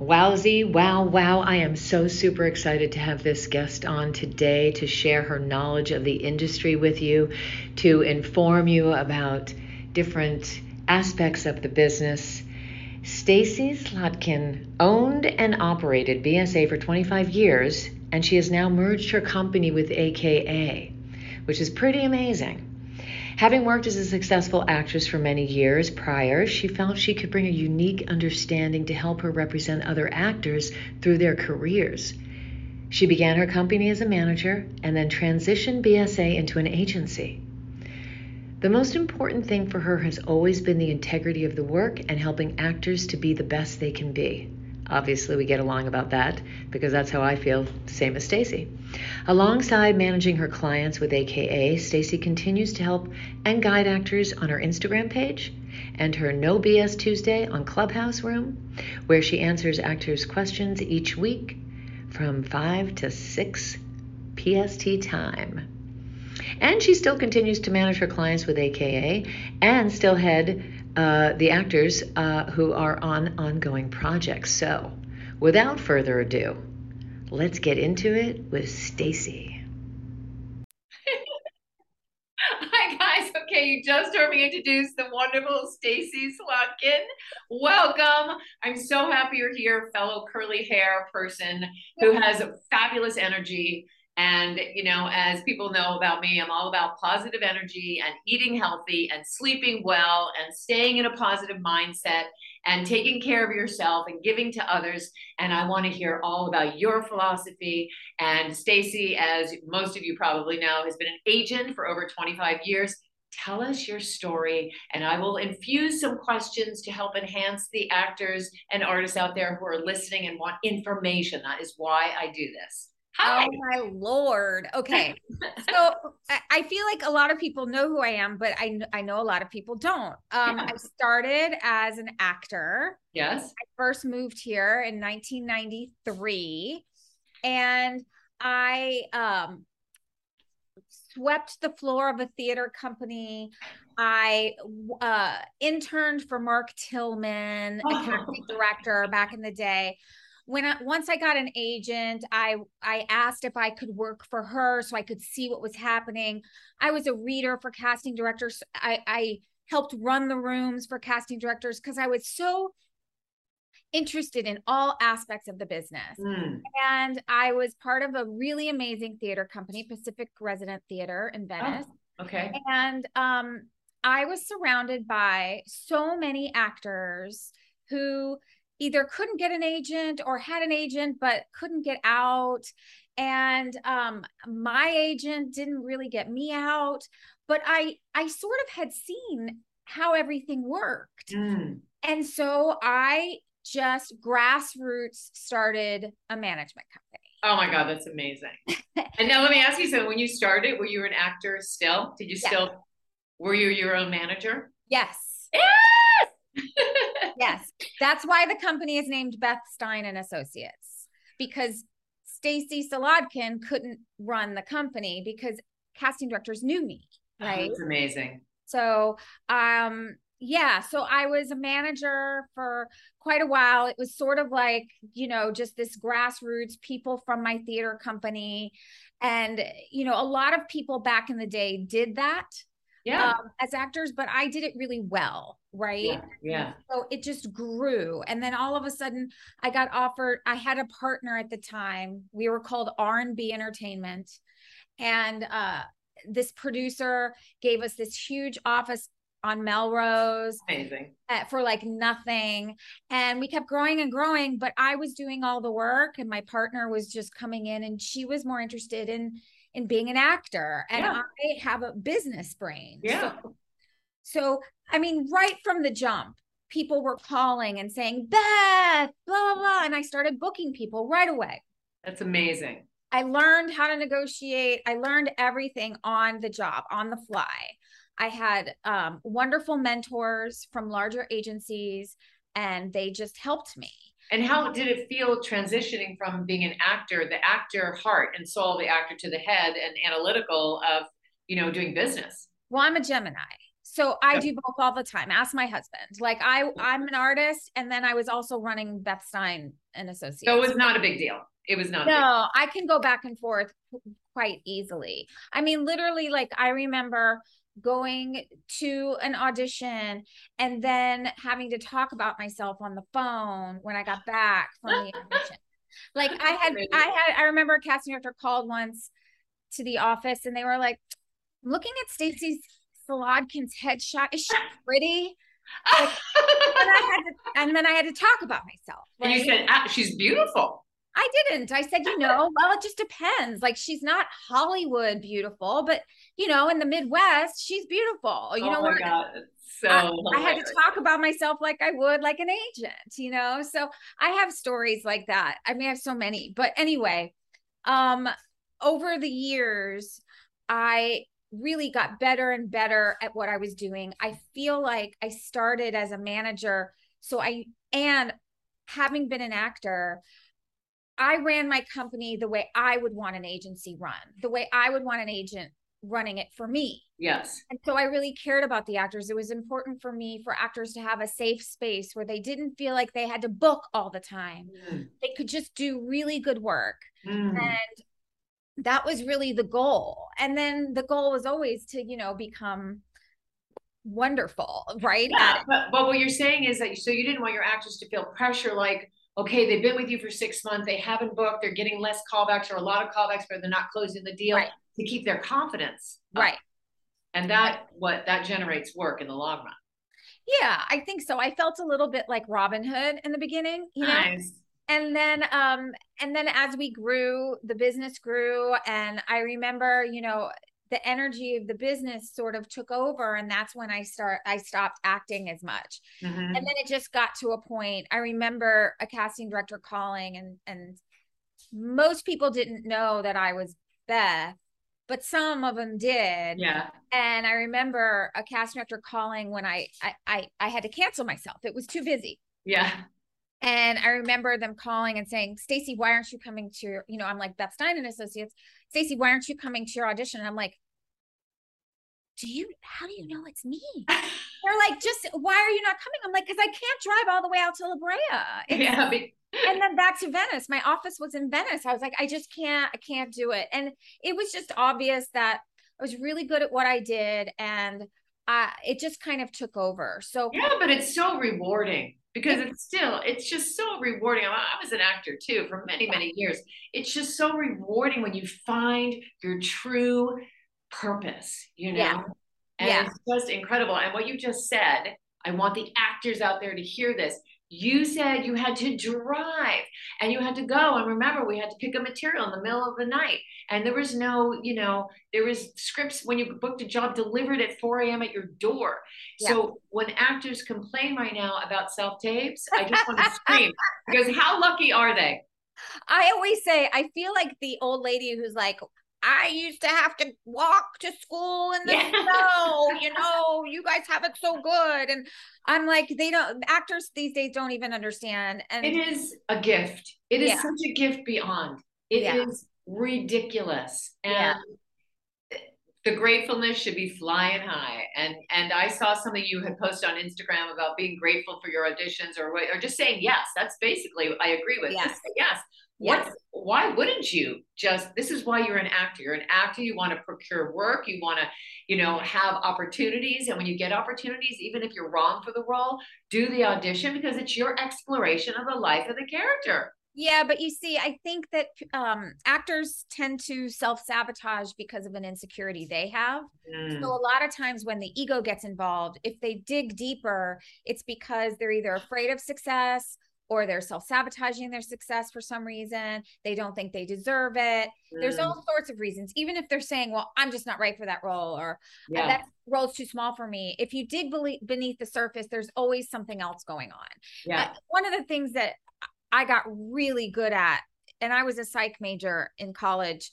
Wowzy, wow, wow. I am so super excited to have this guest on today to share her knowledge of the industry with you, to inform you about different aspects of the business. Stacy Slotkin owned and operated BSA for 25 years, and she has now merged her company with AKA, which is pretty amazing. Having worked as a successful actress for many years prior, she felt she could bring a unique understanding to help her represent other actors through their careers. She began her company as a manager and then transitioned BSA into an agency. The most important thing for her has always been the integrity of the work and helping actors to be the best they can be. Obviously, we get along about that because that's how I feel, same as Stacy. Alongside managing her clients with AKA, Stacy continues to help and guide actors on her Instagram page and her No BS Tuesday on Clubhouse Room, where she answers actors' questions each week from 5 to 6 PST time. And she still continues to manage her clients with AKA and still head uh, the actors uh, who are on ongoing projects. So, without further ado, let's get into it with Stacy. Hi guys. Okay, you just heard me introduce the wonderful Stacy Slotkin. Welcome. I'm so happy you're here, fellow curly hair person who has fabulous energy and, you know, as people know about me, I'm all about positive energy and eating healthy and sleeping well and staying in a positive mindset and taking care of yourself and giving to others. And I want to hear all about your philosophy. And Stacy, as most of you probably know, has been an agent for over 25 years. Tell us your story, and I will infuse some questions to help enhance the actors and artists out there who are listening and want information. That is why I do this. Hi. Oh my lord. Okay. so I feel like a lot of people know who I am, but I I know a lot of people don't. Um yeah. I started as an actor. Yes. I first moved here in 1993 and I um swept the floor of a theater company. I uh, interned for Mark Tillman, oh. a casting director back in the day when I, once I got an agent, I I asked if I could work for her so I could see what was happening. I was a reader for casting directors. I, I helped run the rooms for casting directors because I was so interested in all aspects of the business. Mm. And I was part of a really amazing theater company, Pacific Resident Theater in oh, Venice. Oh, okay. And um, I was surrounded by so many actors who either couldn't get an agent or had an agent but couldn't get out. And um, my agent didn't really get me out but i i sort of had seen how everything worked. Mm. and so i just grassroots started a management company. Oh my god that's amazing. And now let me ask you something when you started were you an actor still? Did you yeah. still were you your own manager? Yes. Yes yes. That's why the company is named Beth Stein and Associates because Stacy Slotkin couldn't run the company because casting directors knew me. Oh, right. That's amazing. So, um, yeah, so I was a manager for quite a while. It was sort of like, you know, just this grassroots people from my theater company. And, you know, a lot of people back in the day did that yeah. Um, as actors, but I did it really well, right? Yeah. yeah. So it just grew. And then all of a sudden I got offered, I had a partner at the time. We were called R&B Entertainment. And uh, this producer gave us this huge office on Melrose. Amazing. At, for like nothing. And we kept growing and growing, but I was doing all the work and my partner was just coming in and she was more interested in in being an actor and yeah. I have a business brain. Yeah. So, so, I mean, right from the jump, people were calling and saying, Beth, blah, blah, blah. And I started booking people right away. That's amazing. I learned how to negotiate. I learned everything on the job, on the fly. I had um, wonderful mentors from larger agencies, and they just helped me. And how did it feel transitioning from being an actor, the actor heart and soul, the actor to the head and analytical of, you know, doing business? Well, I'm a Gemini. So I do both all the time. Ask my husband. Like I, I'm an artist, and then I was also running Beth Stein and Associates. So it was not a big deal. It was not. No, I can go back and forth quite easily. I mean, literally, like I remember going to an audition and then having to talk about myself on the phone when I got back from the audition. Like I had, I had, I remember a casting director called once to the office and they were like, looking at Stacy Slotkin's headshot. Is she pretty? Like, and, I had to, and then I had to talk about myself. Right? And you said, ah, she's beautiful. I didn't. I said, you know, well, it just depends. Like she's not Hollywood beautiful, but you know, in the Midwest, she's beautiful. You oh know what? So I, I, had to talk about myself like I would like an agent, you know. So I have stories like that. I mean, I have so many. But anyway, um, over the years, I really got better and better at what I was doing. I feel like I started as a manager. So I, and having been an actor, I ran my company the way I would want an agency run, the way I would want an agent running it for me. Yes. And so I really cared about the actors. It was important for me for actors to have a safe space where they didn't feel like they had to book all the time. Mm. They could just do really good work. Mm. And that was really the goal and then the goal was always to you know become wonderful right yeah, but, but what you're saying is that so you didn't want your actors to feel pressure like okay they've been with you for six months they haven't booked they're getting less callbacks or a lot of callbacks but they're not closing the deal right. to keep their confidence up. right and that right. what that generates work in the long run yeah i think so i felt a little bit like robin hood in the beginning you nice. know and then um and then as we grew the business grew and i remember you know the energy of the business sort of took over and that's when i start i stopped acting as much. Mm-hmm. and then it just got to a point i remember a casting director calling and and most people didn't know that i was beth but some of them did. Yeah. And i remember a casting director calling when I, I i i had to cancel myself. It was too busy. Yeah and I remember them calling and saying, Stacy, why aren't you coming to your, you know, I'm like Beth Stein and Associates. Stacy, why aren't you coming to your audition? And I'm like, do you, how do you know it's me? They're like, just why are you not coming? I'm like, because I can't drive all the way out to La Brea. Yeah. and then back to Venice. My office was in Venice. I was like, I just can't, I can't do it. And it was just obvious that I was really good at what I did. And uh, it just kind of took over. So, yeah, but it's so rewarding because it's still it's just so rewarding. I was an actor too for many many years. It's just so rewarding when you find your true purpose you know? Yeah. and yeah. it's just incredible. And what you just said i want the actors out there to hear this you said you had to drive and you had to go. And remember we had to pick a material in the middle of the night. And there was no you know there was scripts when you booked a job delivered at 4 a.m at your door. Yeah. so when actors complain right now about self tapes i just want to scream because how lucky are they? I always say I feel like the old lady who's like, I used to have to walk to school in the yeah. snow. You know, you guys have it so good. And I'm like, they don't, actors these days don't even understand. And it is a gift. It is yeah. such a gift beyond. It yeah. is ridiculous. And the gratefulness should be flying high. And and I saw something you had posted on Instagram about being grateful for your auditions or or just saying yes. That's basically I agree with. Yes. Say yes. What? Why wouldn't you just? This is why you're an actor. You're an actor. You want to procure work. You want to, you know, have opportunities. And when you get opportunities, even if you're wrong for the role, do the audition because it's your exploration of the life of the character. Yeah, but you see, I think that um, actors tend to self sabotage because of an insecurity they have. Mm. So, a lot of times when the ego gets involved, if they dig deeper, it's because they're either afraid of success or they're self-sabotaging their success for some reason they don't think they deserve it. Mm. there's all sorts of reasons even if they're saying well i'm just not right for that role or yeah. that role's too small for me. If you dig beneath the surface there's always something else going on. Yeah. Uh, one of the things that i got really good at and i was a psych major in college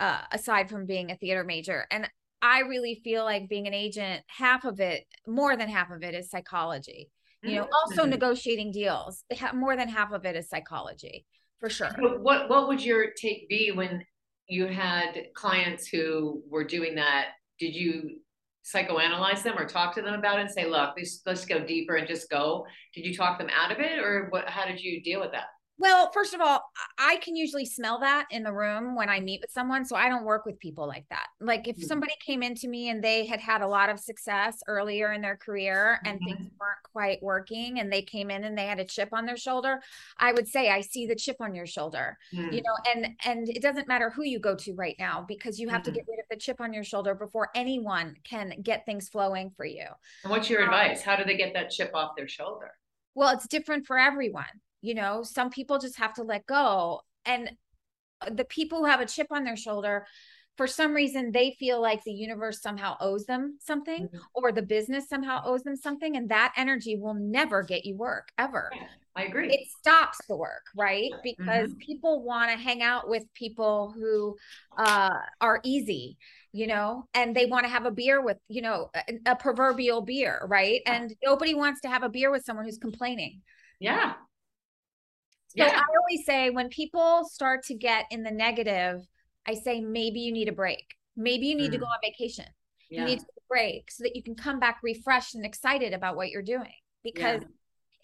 uh, aside from being a theater major and i really feel like being an agent half of it more than half of it is psychology you know also mm-hmm. negotiating deals more than half of it is psychology for sure so what what would your take be when you had clients who were doing that did you psychoanalyze them or talk to them about it and say, look, let's let's go deeper and just go? Did you talk them out of it, or what? How did you deal with that? Well, first of all, I can usually smell that in the room when I meet with someone. So I don't work with people like that. Like if mm-hmm. somebody came into me and they had had a lot of success earlier in their career and mm-hmm. things weren't quite working and they came in and they had a chip on their shoulder, I would say, I see the chip on your shoulder, you know, and, and it doesn't matter who you go to right now because you have to mm-hmm. get rid of the chip on your shoulder before anyone can get things flowing for you. And what's your um, advice? How do they get that chip off their shoulder? Well, it's different for everyone you know some people just have to let go and the people who have a chip on their shoulder for some reason they feel like the universe somehow owes them something mm-hmm. or the business somehow owes them something and that energy will never get you work ever. Yeah, i agree. It stops the work right? Because mm-hmm. people want to hang out with people who uh, are easy you know and they want to have a beer with you know a, a proverbial beer right? And nobody wants to have a beer with someone who's complaining. Yeah so yeah. I always say when people start to get in the negative, I say maybe you need a break. Maybe you need mm. to go on vacation. Yeah. You need to break so that you can come back refreshed and excited about what you're doing. Because yeah.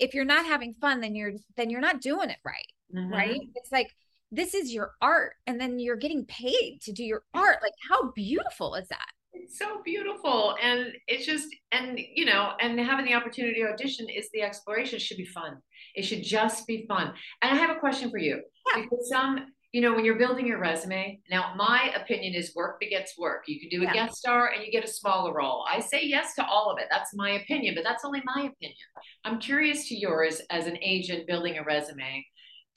if you're not having fun, then you're then you're not doing it right. Mm-hmm. Right? It's like this is your art and then you're getting paid to do your art. Like how beautiful is that? It's so beautiful. And it's just and you know, and having the opportunity to audition is the exploration it should be fun it should just be fun. And I have a question for you. Yeah. Because some, you know, when you're building your resume, now my opinion is work begets work. You can do a yeah. guest star and you get a smaller role. I say yes to all of it. That's my opinion, but that's only my opinion. I'm curious to yours as an agent building a resume.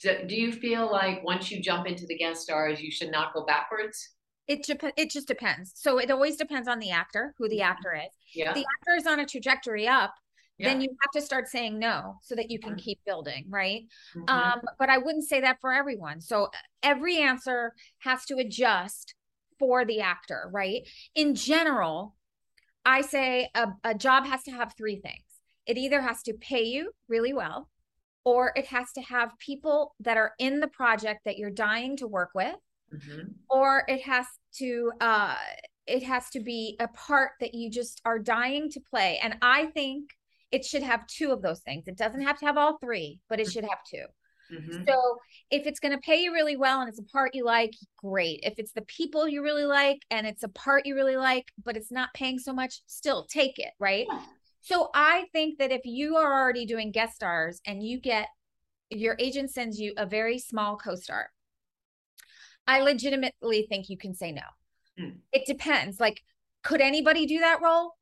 Do, do you feel like once you jump into the guest stars, you should not go backwards? It it just depends. So it always depends on the actor, who the mm-hmm. actor is. Yeah. the actor is on a trajectory up, yeah. then you have to start saying no so that you can keep building right mm-hmm. um, but i wouldn't say that for everyone so every answer has to adjust for the actor right in general i say a, a job has to have three things it either has to pay you really well or it has to have people that are in the project that you're dying to work with mm-hmm. or it has to uh it has to be a part that you just are dying to play and i think it should have two of those things. It doesn't have to have all three, but it should have 2 mm-hmm. So if it's going to pay you really well and it's a part you like, great. If it's the people you really like and it's a part you really like, but it's not paying so much, still take it, right? Yeah. So I think that if you are already doing guest stars and you get your agent sends you a very small co-star, I legitimately think you can say no. Mm. It depends. Like, could anybody do that role?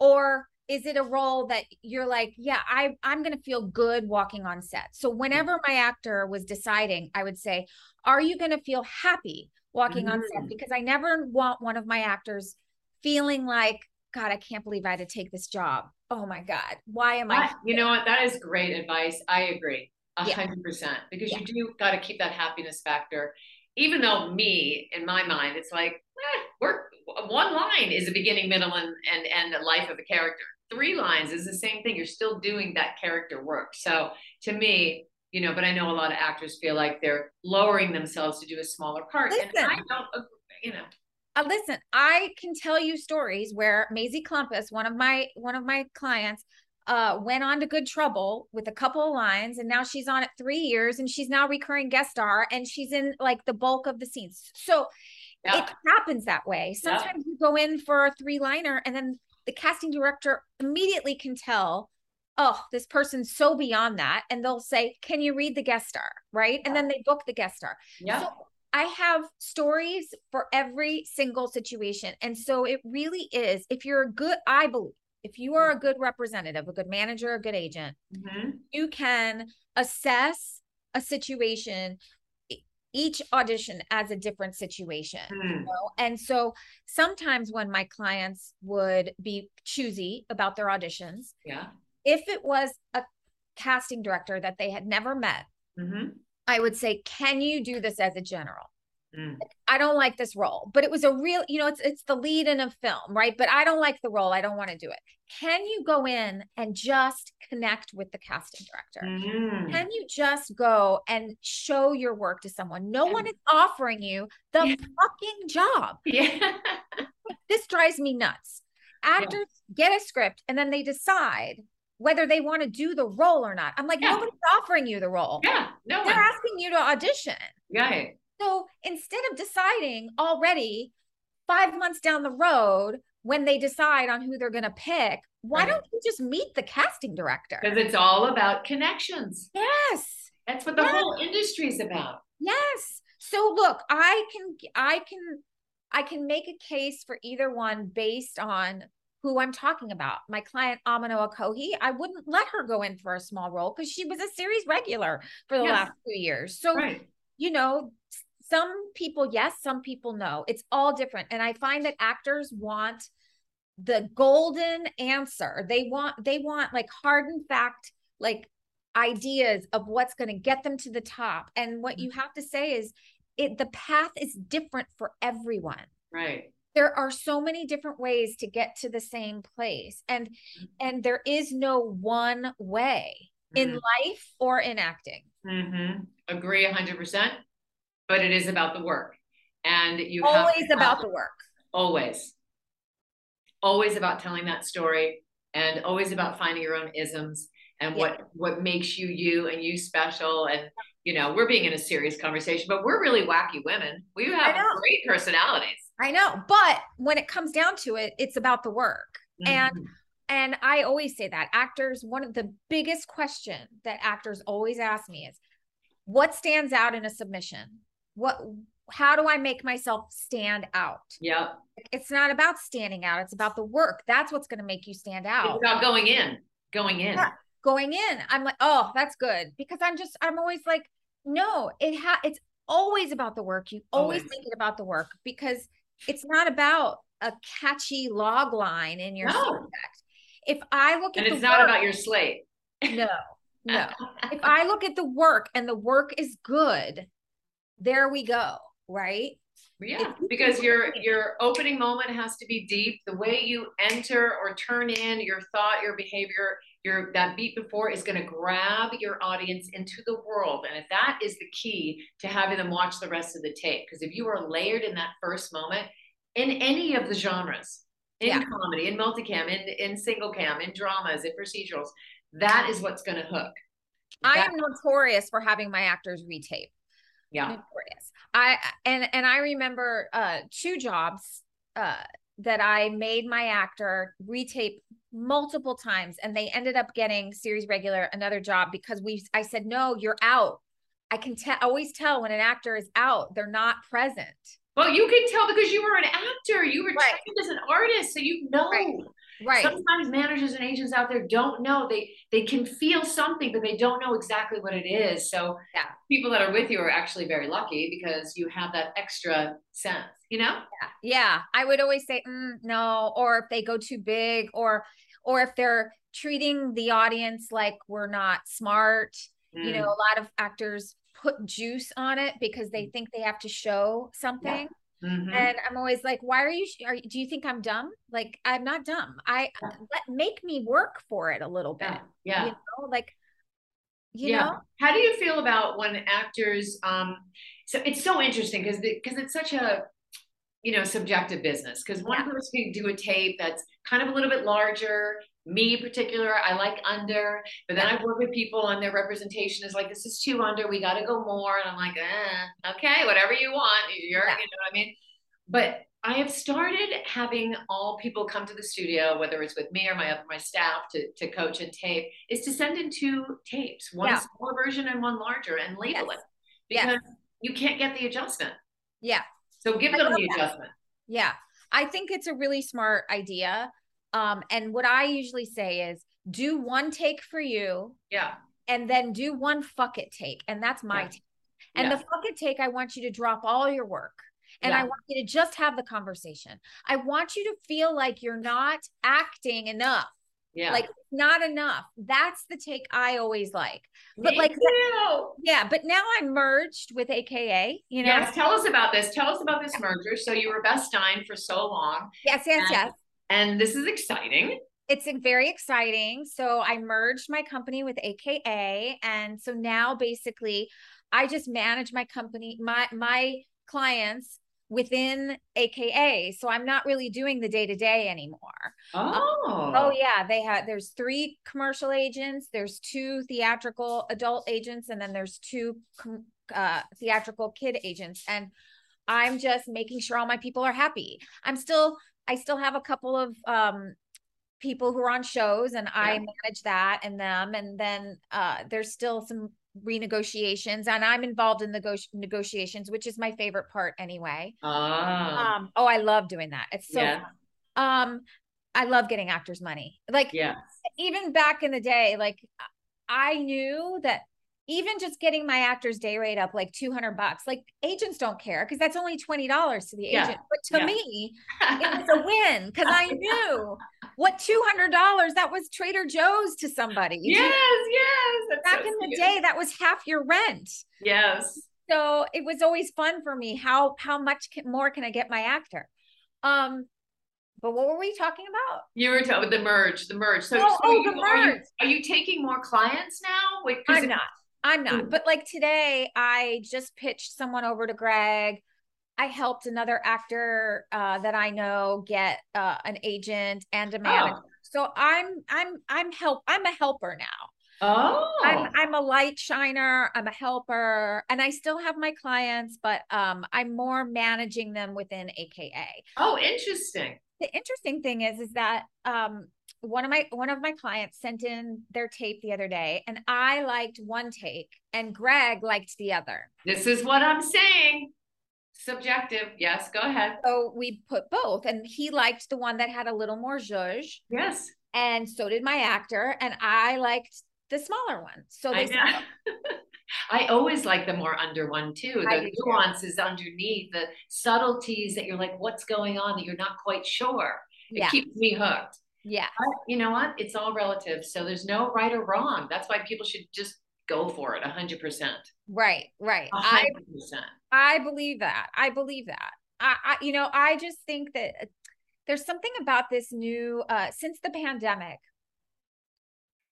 Or is it a role that you're like yeah i i'm going to feel good walking on set so whenever my actor was deciding i would say are you going to feel happy walking mm-hmm. on set mm. because i never want one of my actors feeling like god i can't believe i had to take this job oh my god why am i you know what that is great advice i agree a hundred percent because yeah. you do got to keep that happiness factor even though me in my mind it's like eh, we're one line is a beginning middle and and and the life of a character three lines is the same thing. You're still doing that character work. So to me, you know, but I know a lot of actors feel like they're lowering themselves to do a smaller part. Listen, and I don't, you know. Uh, listen, I can tell you stories where Maisie Clumpus, one of my one of my clients, uh, went on to Good Trouble with a couple of lines, and now she's on it three years, and she's now recurring guest star, and she's in like the bulk of the scenes. So yeah. it happens that way. Sometimes yeah. you go in for a three liner, and then the casting director immediately can tell oh this person's so beyond that and they'll say can you read the guest star right and then they book the guest star yeah so i have stories for every single situation and so it really is if you're a good i believe if you are a good representative a good manager a good agent mm-hmm. you can assess a situation each audition as a different situation mm. you know? and so sometimes when my clients would be choosy about their auditions yeah if it was a casting director that they had never met mm-hmm. i would say can you do this as a general Mm. I don't like this role, but it was a real, you know, it's it's the lead in a film, right? But I don't like the role. I don't want to do it. Can you go in and just connect with the casting director? Mm. Can you just go and show your work to someone? No one is offering you the yeah. fucking job. Yeah. this drives me nuts. Actors yeah. get a script and then they decide whether they want to do the role or not. I'm like, yeah. nobody's offering you the role. Yeah, no, they're one. asking you to audition. Right. So instead of deciding already five months down the road when they decide on who they're going to pick, why right. don't you just meet the casting director? Because it's all about connections. Yes. That's what the yes. whole industry is about. Yes. So look, I can I can I can make a case for either one based on who I'm talking about. My client Amino Akohi, I wouldn't let her go in for a small role because she was a series regular for the yes. last two years. So right. you know, some people yes, some people no. It's all different. And I find that actors want the golden answer. They want they want like hard and fact like ideas of what's going to get them to the top. And what you mm-hmm. have to say is it the path is different for everyone. Right. There are so many different ways to get to the same place. And mm-hmm. and there is no one way mm-hmm. in life or in acting. Mm-hmm. Agree 100%. But it is about the work. And you always about the work. Always. Always about telling that story and always about finding your own isms and yeah. what what makes you you and you special and you know we're being in a serious conversation but we're really wacky women we have great personalities i know but when it comes down to it it's about the work mm-hmm. and and i always say that actors one of the biggest question that actors always ask me is what stands out in a submission what how do i make myself stand out? Yeah it's not about standing out it's about the work. That's what's going to make you stand out. It's about going in going in. Yeah going in. I'm like oh that's good. Because i'm just i'm always like no it ha it's always about the work. You always, always. make it about the work because it's not about a catchy log line in your no. subject. If i look and at it's not work, about your slate. No no. If i look at the work and the work is good there we go right yeah, because your your opening moment has to be deep. The way you enter or turn in your thought, your behavior, your that beat before is going to grab your audience into the world, and if that is the key to having them watch the rest of the tape, because if you are layered in that first moment in any of the genres, in yeah. comedy, in multicam, in in single cam, in dramas, in procedurals, that is what's going to hook. I am notorious for having my actors retape yeah. Notorious. I and and i remember uh two jobs uh that i made my actor retape multiple times and they ended up getting series regular another job because we i said no you're out. I can tell always tell when an actor is out they're not present. Well you can tell because you were an actor. You were right. trained as an artist so you know. right. Right. Sometimes managers and agents out there don't know. They they can feel something, but they don't know exactly what it is. So yeah. people that are with you are actually very lucky because you have that extra sense, you know? Yeah. Yeah. I would always say mm, no, or if they go too big, or or if they're treating the audience like we're not smart. Mm. You know, mm. a lot of actors put juice on it because they mm. think they have to show something. Yeah. Mm-hmm. And I'm always like, why are you, are, do you think I'm dumb? Like, I'm not dumb. I let, make me work for it a little bit. Yeah. yeah. You know, like, you yeah. know, how do you feel about when actors, um, so it's so interesting because, because it's such a, you know, subjective business because one yeah. person can do a tape that's kind of a little bit larger me in particular i like under but then i work with people and their representation is like this is too under we got to go more and i'm like eh, okay whatever you want you're yeah. you know what i mean but i have started having all people come to the studio whether it's with me or my my staff to, to coach and tape is to send in two tapes one yeah. smaller version and one larger and label yes. it because yes. you can't get the adjustment yeah so give them the that. adjustment yeah i think it's a really smart idea um, and what I usually say is do one take for you. Yeah. And then do one fuck it take. And that's my yeah. take. And yeah. the fuck it take, I want you to drop all your work. And yeah. I want you to just have the conversation. I want you to feel like you're not acting enough. Yeah. Like not enough. That's the take I always like. But Me like too. yeah, but now I'm merged with AKA, you know. Yes, tell us about this. Tell us about this merger. So you were Beth Stein for so long. Yes, yes, yes. And this is exciting. It's very exciting. So I merged my company with AKA. And so now basically I just manage my company, my my clients within AKA. So I'm not really doing the day to day anymore. Oh. oh yeah, they had there's three commercial agents, there's two theatrical adult agents, and then there's two uh, theatrical kid agents, and I'm just making sure all my people are happy. I'm still I still have a couple of um people who are on shows and yeah. I manage that and them and then uh there's still some renegotiations and I'm involved in the go- negotiations which is my favorite part anyway. Ah. Um oh I love doing that. It's so yeah. um I love getting actors money. Like yeah. even back in the day like I knew that even just getting my actor's day rate up like 200 bucks like agents don't care because that's only $20 to the yeah. agent but to yeah. me it was a win because i knew what $200 that was trader joe's to somebody yes yes back so in the day that was half your rent yes so it was always fun for me how how much can, more can i get my actor um but what were we talking about? You were talking about the merge, the merge. So, oh, so oh you, the merge. Are you, are you, taking more clients now? Wait, I'm not. I'm not. But like today, I just pitched someone over to Greg. I helped another actor uh, that I know get uh, an agent and a manager. Oh. So I'm I'm I'm help I'm a helper now. Oh. I'm I'm a light shiner, I'm a helper, and I still have my clients, but um I'm more managing them within AKA. Oh, interesting. The interesting thing is is that um one of my one of my clients sent in their tape the other day and I liked one take and Greg liked the other. This is what I'm saying. Subjective. Yes, go ahead. So we put both and he liked the one that had a little more zhuzh. Yes. And so did my actor and I liked the smaller one. So they I, I always like the more under one too. The nuances too. underneath, the subtleties that you're like, what's going on that you're not quite sure. It yeah. keeps me hooked. Yeah. But you know what? It's all relative. So there's no right or wrong. That's why people should just go for it 100%. Right, right. 100%. I, I believe that. I believe that. I, I you know, I just think that there's something about this new uh since the pandemic.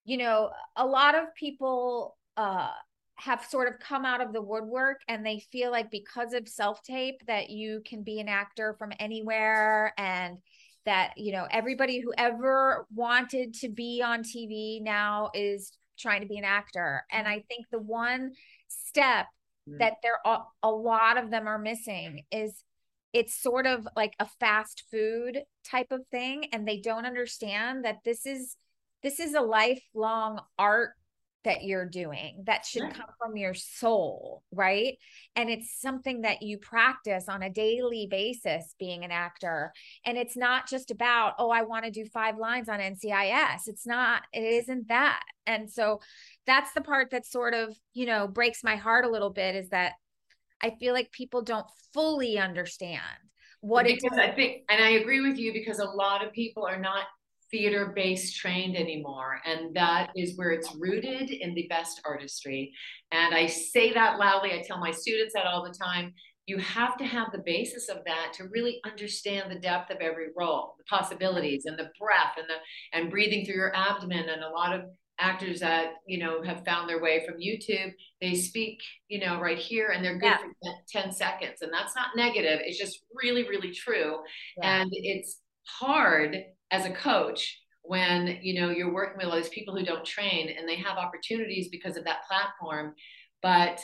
You know, a lot of people uh have sort of come out of the woodwork and they feel like because of self tape that you can be an actor from anywhere and that you know everybody who ever wanted to be on TV now is trying to be an actor and i think the one step mm-hmm. that there are a lot of them are missing is it's sort of like a fast food type of thing and they don't understand that this is this is a lifelong art that you're doing that should yeah. come from your soul, right? And it's something that you practice on a daily basis being an actor. And it's not just about, oh, I want to do five lines on NCIS. It's not, it isn't that. And so that's the part that sort of, you know, breaks my heart a little bit is that I feel like people don't fully understand what because it is. I think, and I agree with you because a lot of people are not theater based trained anymore. And that is where it's rooted in the best artistry. And I say that loudly. I tell my students that all the time. You have to have the basis of that to really understand the depth of every role, the possibilities and the breath and the and breathing through your abdomen. And a lot of actors that you know have found their way from YouTube, they speak, you know, right here and they're good yeah. for 10 seconds. And that's not negative. It's just really, really true. Yeah. And it's hard as a coach when you know you're working with all these people who don't train and they have opportunities because of that platform. But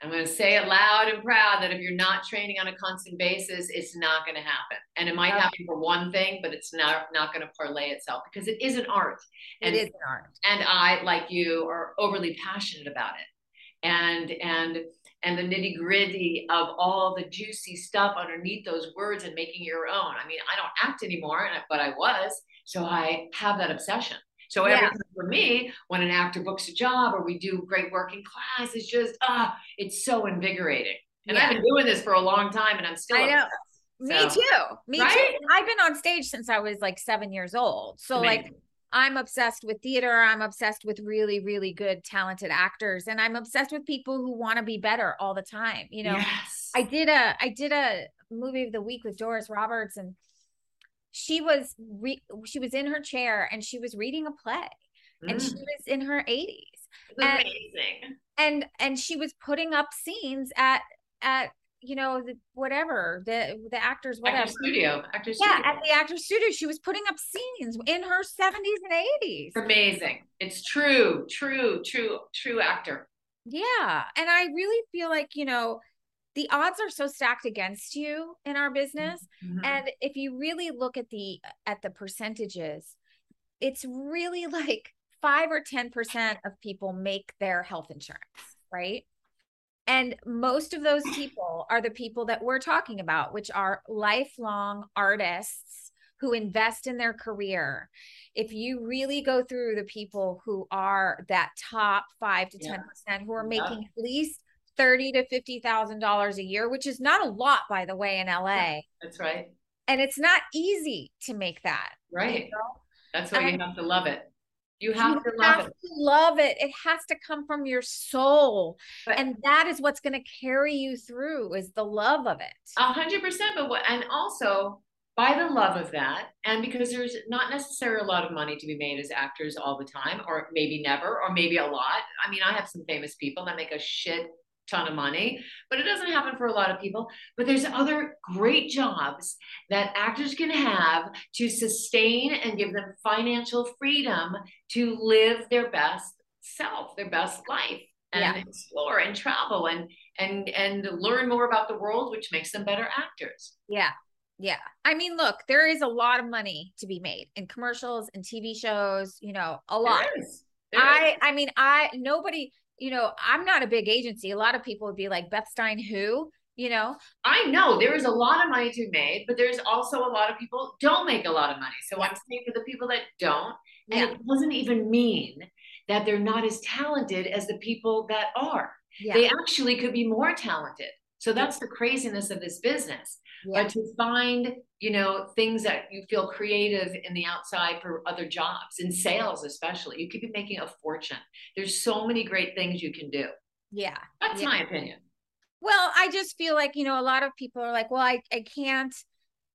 i'm going to say it loud and proud that if you're not training on a constant basis it's not going to happen. And it might okay. happen for one thing but it's not not going to parlay itself because it is an art. And, it is an art. and i like you are overly passionate about it. And and and the nitty gritty of all the juicy stuff underneath those words and making your own. I mean, I don't act anymore, but I was. So I have that obsession. So yeah. for me, when an actor books a job or we do great work in class, it's just ah, it's so invigorating. And yeah. I've been doing this for a long time, and I'm still. I know. Me so, too. Me right? too. I've been on stage since I was like seven years old. So Amazing. like I'm obsessed with theater. I'm obsessed with really, really good, talented actors. And I'm obsessed with people who want to be better all the time. You know, yes. I did a I did a movie of the week with Doris Roberts and she was re- she was in her chair and she was reading a play mm. and she mm. was in her 80s and, amazing and and she was putting up scenes at at you know, the, whatever the the actors, whatever Actor studio, yeah, studio. at the actor studio, she was putting up scenes in her seventies and eighties. Amazing. It's true, true, true, true actor. Yeah, and I really feel like you know, the odds are so stacked against you in our business, Mhm. and if you really look at the at the percentages, it's really like five or ten percent of people make their health insurance, right? And most of those people are the people that we're talking about, which are lifelong artists who invest in their career. If you really go through the people who are that top five to Yeah. ten percent who are Yeah. making at least thirty to fifty thousand dollars a year, which is not a lot, by the way, in LA. That's right. And it's not easy to make that. Right. You know? That's why you have to love it. You have you to love have it. to love it. It has to come from your soul. But- and that is what's going to carry you through is the love of it. A hundred percent. But what, and also by the love of that, and because there's not necessarily a lot of money to be made as actors all the time, or maybe never, or maybe a lot. I mean, I have some famous people that make a shit ton of money, but it doesn't happen for a lot of people. But there's other great jobs that actors can have to sustain and give them financial freedom to live their best self, their best life. And Yeah. explore and travel and and and learn more about the world, which makes them better actors. Yeah. Yeah. I mean, look, there is a lot of money to be made in commercials and TV shows, you know, a lot. There I is. I mean, I nobody, you know, I'm not a big agency. A lot of people would be like Beth Stein who, you know. I know there is a lot of money to be made, but there's also a lot of people don't make a lot of money. So Yeah. I'm saying for the people that don't, and Yeah. it doesn't even mean that they're not as talented as the people that are. Yeah. They actually could be more talented. So that's the craziness of this business. yeah. But to find, you know, things that you feel creative in the outside for other jobs, in sales especially, you could be making a fortune. There's so many great things you can do. Yeah. That's Yeah. my opinion. Well, I just feel like, you know, a lot of people are like, well, I, I can't,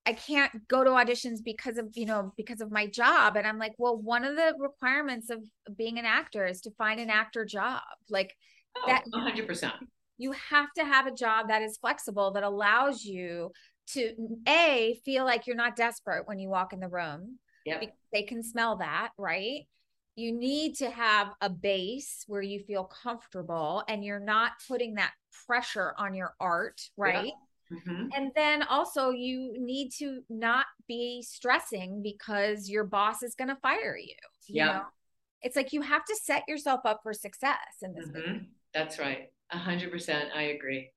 I can't go to auditions because of, you know, because of my job. And I'm like, well, one of the requirements of being an actor is to find an actor job. Like Oh, That- 100%. You have to have a job that is flexible, that allows you to A, feel like you're not desperate when you walk in the room. Yep. They can smell that, right? You need to have a base where you feel comfortable and you're not putting that pressure on your art, right? Mhm. And then also you need to not be stressing because your boss is going to fire you. you Yeah. know? It's like you have to set yourself up for success in this. Mhm. That's right. A hundred percent. I agree.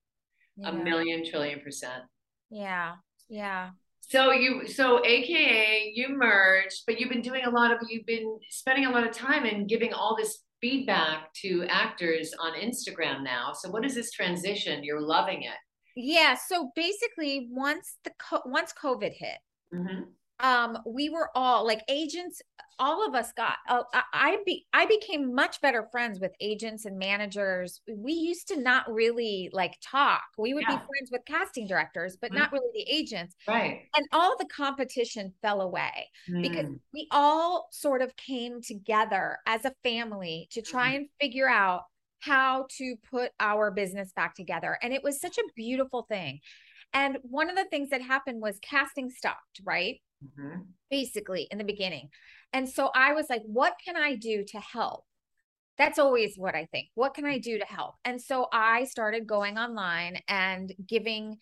you A million trillion percent. Yeah. Yeah. So you, so AKA you merged, but you've been doing a lot of, you've been spending a lot of time and giving all this feedback to actors on Instagram now. So what is this transition? You're loving it. Yeah. So basically, once the once COVID hit, Mhm. Um, we were all like agents. All of us got. Uh, I I, be, I became much better friends with agents and managers. We used to not really like talk. We would Yeah. be friends with casting directors, but Mhm. not really the agents. Right. And all the competition fell away because Mm. we all sort of came together as a family to try Mm-hmm. and figure out how to put our business back together. And it was such a beautiful thing. And one of the things that happened was casting stopped, right? Mhm. Basically, in the beginning. And so I was like, what can I do to help? That's always what I think. What can I do to help? And so I started going online and giving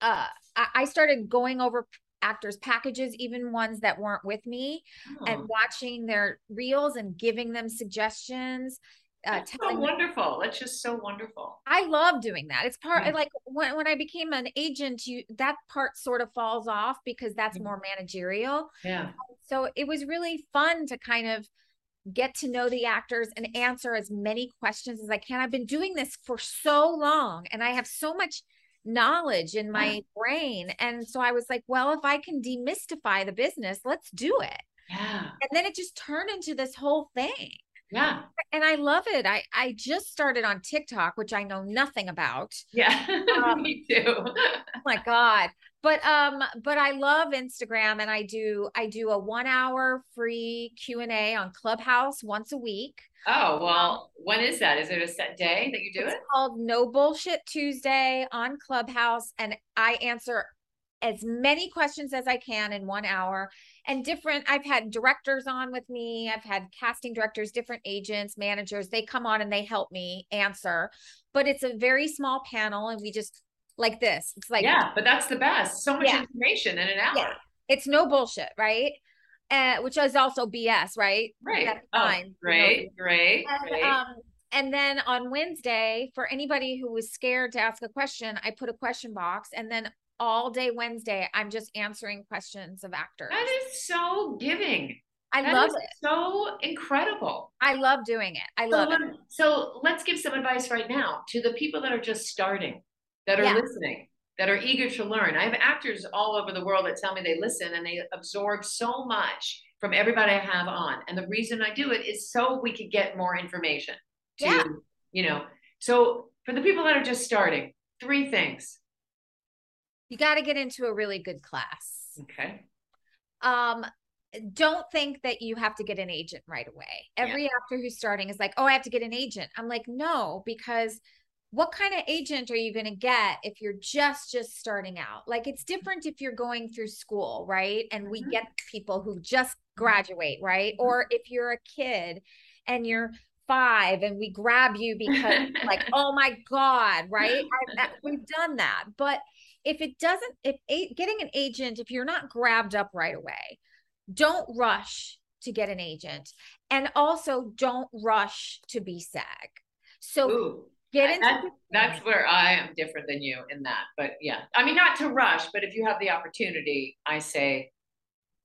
uh I started going over actors packages even ones that weren't with me and Oh, watching their reels and giving them suggestions uh so telling them wonderful. That's just so wonderful. I love doing that. It's part Yeah. like when when I became an agent, you that part sort of falls off because that's Mhm. more managerial. Yeah. So it was really fun to kind of get to know the actors and answer as many questions as I can. I've been doing this for so long and I have so much knowledge in my brain. And so I was like, well, if I can demystify the business, let's do it. Yeah. And then it just turned into this whole thing. Yeah. And I love it. I I just started on TikTok, which I know nothing about. Yeah. Um, Me too. Oh my god. But um but I love Instagram and I do I do a 1 hour free Q&A on Clubhouse once a week. oh, well, when is that? Is it a set day that you do It's it? called No Bullshit Tuesday on Clubhouse and I answer as many questions as I can in 1 hour and different I've had directors on with me, I've had casting directors, different agents, managers, they come on and they help me answer. But it's a very small panel and we just like this. It's like yeah, but that's the best. So much Yeah. information in an hour. Yeah. it's no bullshit, right? Uh, which is also BS, right? Right. That's Oh, fine. You know, great, great, And, great. um, and then on Wednesday, for anybody who was scared to ask a question, I put a question box, and then all day Wednesday, I'm just answering questions of actors. that is so giving. I That love is it. So incredible. I love doing it. I So, love it. so let's give some advice right now to the people that are just starting, that are Yeah. listening, that are eager to learn. I have actors all over the world that tell me they listen and they absorb so much from everybody I have on. And the reason I do it is so we could get more information to, Yeah. you know. So for the people that are just starting, three things. You got to get into a really good class. Okay. um don't think that you have to get an agent right away. Every actor who's starting is like, "Oh, I have to get an agent." I'm like, "No, because what kind of agent are you going to get if you're just just starting out? Like it's different if you're going through school, right? And we Mhm. get people who just graduate, right? Mhm. Or if you're a kid and you're 5 and we grab you because like, "Oh my god," right? I, that, we've done that. But if it doesn't if a, getting an agent if you're not grabbed up right away don't rush to get an agent and also don't rush to be sag so Ooh. get into That, that's where I am different than you in that. But yeah, I mean, not to rush, but if you have the opportunity, I say,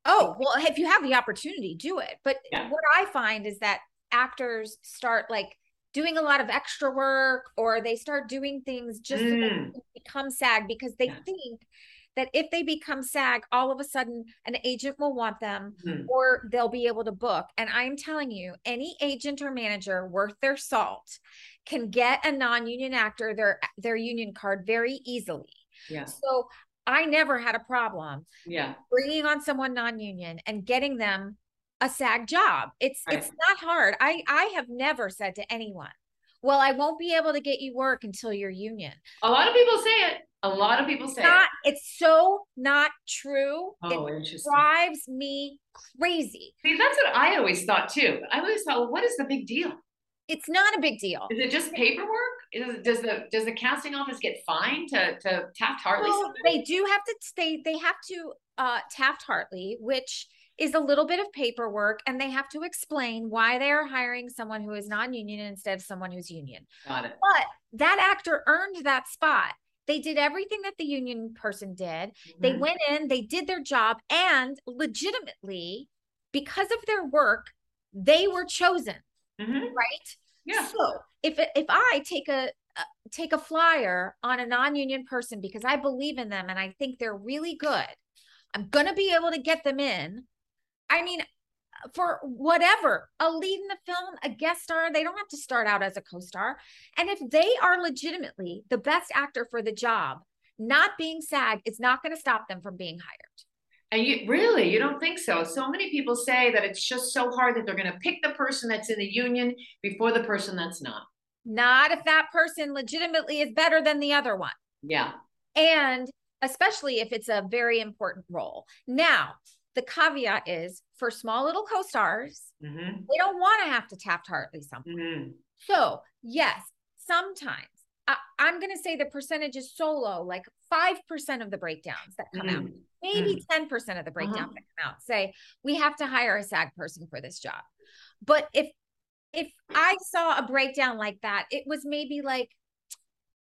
oh well if you have the opportunity do it but Yeah. what i find is that actors start like doing a lot of extra work or they start doing things just so Mm. can become sag because they Yeah. think that if they become sag all of a sudden an agent will want them Mhm. or they'll be able to book. And I'm telling you, any agent or manager worth their salt can get a non-union actor their their union card very easily. yeah, So I never had a problem yeah, bringing on someone non-union and getting them a SAG job. It's Right. it's not hard. I I have never said to anyone, "Well, I won't be able to get you work until you're union." a lot of people say it. A lot of people say Not it. it's so not true. Oh, it interesting. drives me crazy. See, that's what I always thought too. I always thought, well, what is the big deal? It's not a big deal. Is it just paperwork? Is, does the does the casting office get fined to to Taft Hartley? Well, they do have to they they have to uh Taft Hartley, which is a little bit of paperwork, and they have to explain why they are hiring someone who is non-union instead of someone who's union. Got it. But that actor earned that spot. They did everything that the union person did. They Mhm. went in, they did their job, and legitimately, because of their work, they were chosen, Mhm. right? Yeah. So if if I take a uh, take a flyer on a non-union person because I believe in them and I think they're really good, I'm gonna be able to get them in. I mean, for whatever a lead in the film, a guest star, they don't have to start out as a co-star. And if they are legitimately the best actor for the job, not being SAG is not going to stop them from being hired. And you really, you don't think so? So many people say that it's just so hard that they're going to pick the person that's in the union before the person that's not. Not if that person legitimately is better than the other one. Yeah. and especially if it's a very important role. Now, the caveat is for small little co-stars, hmm they don't want to have to Taft Hartley something. hmm So, yes, sometimes I, I'm going to say the percentage is so low, like 5% of the breakdowns that come out, Mm. maybe 10% of the breakdowns Uh-huh. that come out say we have to hire a SAG person for this job. But if if I saw a breakdown like that, it was maybe like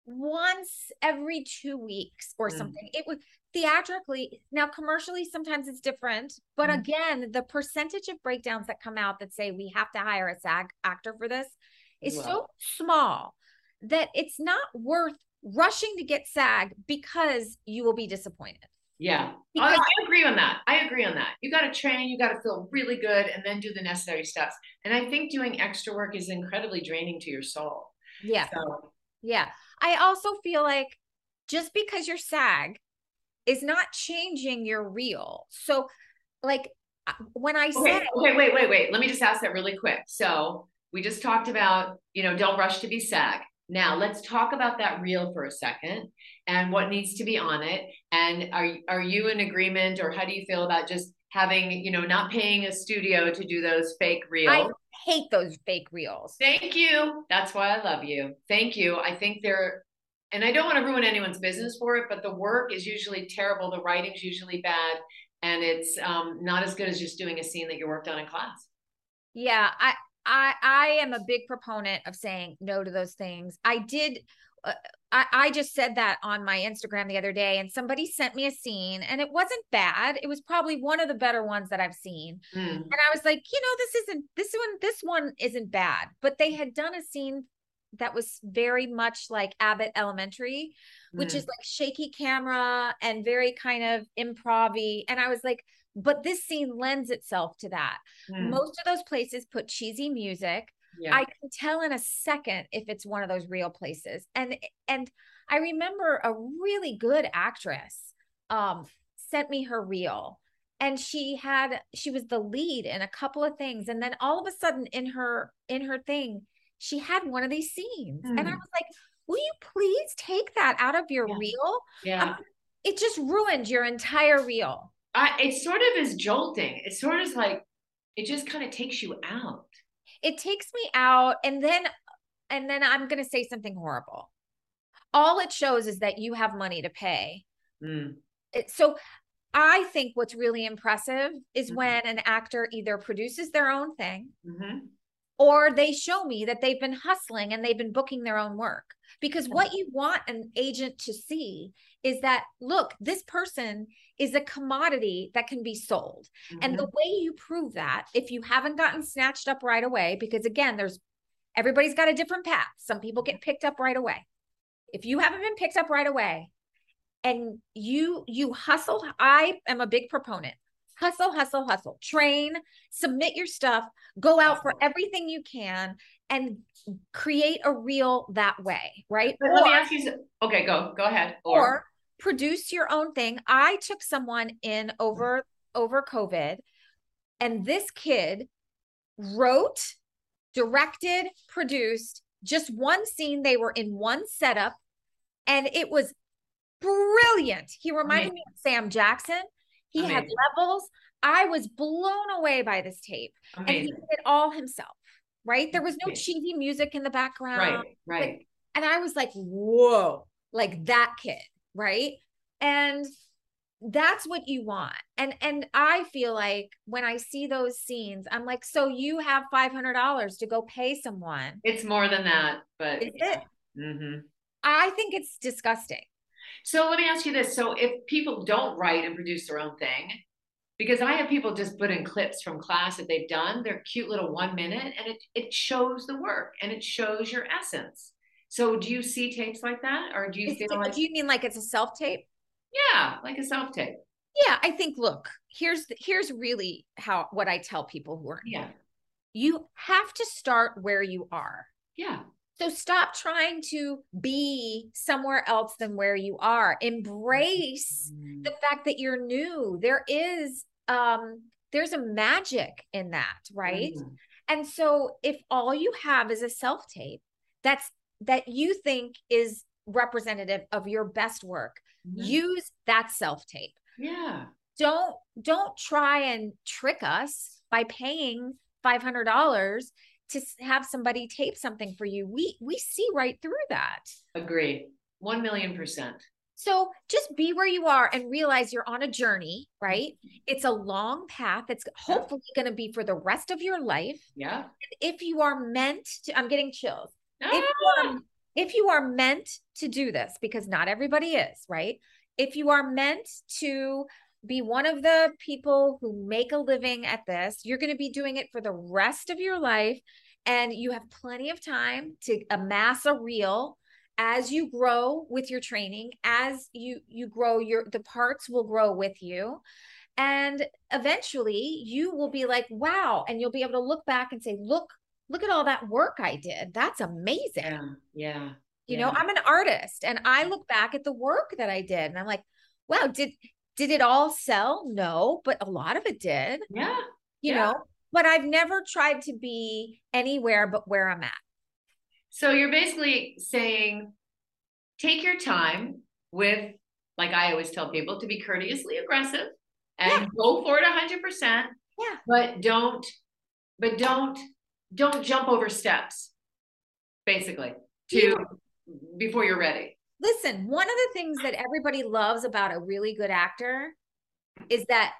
once every two weeks or Mm. something. It was theatrically now commercially sometimes it's different, but Mm. again, the percentage of breakdowns that come out that say we have to hire a SAG actor for this is so small that it's not worth rushing to get SAG because you will be disappointed. Yeah. Because- I, I agree on that. I agree on that. You got to train, you got to feel really good, and then do the necessary steps. And I think doing extra work is incredibly draining to your soul. Yeah. So, Yeah. I also feel like just because you're SAG is not changing your reel. So, like, uh, when I okay, say, okay, wait, wait, wait. Let me just ask that really quick. So we just talked about, you know, don't rush to be SAG. Now let's talk about that reel for a second and what needs to be on it. And are are you in agreement, or how do you feel about just having, you know, not paying a studio to do those fake reels? I hate those fake reels. Thank you. That's why I love you. Thank you. I think they're, and I don't want to ruin anyone's business for it, but the work is usually terrible. The writing's usually bad, and it's um, not as good as just doing a scene that you worked on in class. Yeah, I I I am a big proponent of saying no to those things. I did uh, I I just said that on my Instagram the other day and somebody sent me a scene and it wasn't bad. It was probably one of the better ones that I've seen. Mm. And I was like, you know, this isn't this one this one isn't bad, but they had done a scene that was very much like Abbott Elementary, which Mm. is like shaky camera and very kind of improv and I was like, but this scene lends itself to that. Mm. Most of those places put cheesy music. yeah. I can tell in a second if it's one of those real places. And and I remember a really good actress um sent me her reel and she had she was the lead in a couple of things and then all of a sudden in her in her thing she had one of these scenes and I Hmm. was like will you please take that out of your Yeah. reel yeah. it just ruined your entire reel I, it sort of is jolting. It sort of is like, it just kind of takes you out. it takes me out and then and then i'm going to say something horrible all it shows is that you have money to pay Mm. It- so i think what's really impressive is Mhm. when an actor either produces their own thing hmm or they show me that they've been hustling and they've been booking their own work because what you want an agent to see is that look this person is a commodity that can be sold and the mm-hmm. way you prove that, if you haven't gotten snatched up right away, because again, there's everybody's got a different path. Some people get picked up right away. If you haven't been picked up right away and you you hustle, I am a big proponent. Hustle, hustle, hustle. Train, submit your stuff, go out for everything you can and create a reel that way, right? But let me ask you. some- Okay, go go ahead. or produce your own thing. I took someone in over over COVID and this kid wrote, directed, produced just one scene. They were in one setup and it was brilliant. He reminded me of Sam Jackson. He had levels. I was blown away by this tape and he did it all himself. Right? There was no cheesy music in the background Right, right. and I was like, whoa, like that kid, right? And that's what you want. And and I feel like when I see those scenes, I'm like, so you have five hundred dollars to go pay someone. It's more than that, but Is it? hmm I think it's disgusting. So let me ask you this: So if people don't write and produce their own thing, because I have people just put in clips from class that they've done, they're cute little one minute, and it it shows the work and it shows your essence. So do you see tapes like that, or do you feel like do you mean like it's a self tape? yeah, like a self tape? Yeah, I think. Look, here's the, here's really how what I tell people who are. Yeah, You have to start where you are. yeah, So stop trying to be somewhere else than where you are. Embrace the fact that you're new. There is um there's a magic in that, right? Mhm. And so if all you have is a self-tape that's that you think is representative of your best work, Mhm. use that self-tape. yeah, Don't don't try and trick us by paying $500 to have somebody tape something for you. We we see right through that. agree, one million percent. So just be where you are and realize you're on a journey, right? It's a long path. It's hopefully going to be for the rest of your life. Yeah. If you are meant to, I'm getting chills. If Ah! you are, if you are meant to do this, because not everybody is, right? If you are meant to be one of the people who make a living at this, you're going to be doing it for the rest of your life. And you have plenty of time to amass a reel as you grow with your training as you you grow your the parts will grow with you and eventually you will be like wow and you'll be able to look back and say look look at all that work i did that's amazing Yeah. Yeah. you yeah. know i'm an artist and i look back at the work that i did and i'm like wow did did it all sell no but a lot of it did Yeah. you Yeah. know but i've never tried to be anywhere but where i'm at So you're basically saying take your time with, like I always tell people, to be courteously aggressive and Yeah. go for it hundred percent. Yeah. But don't, but don't, don't jump over steps. Basically, to Yeah. before you're ready. Listen one of the things that everybody loves about a really good actor is that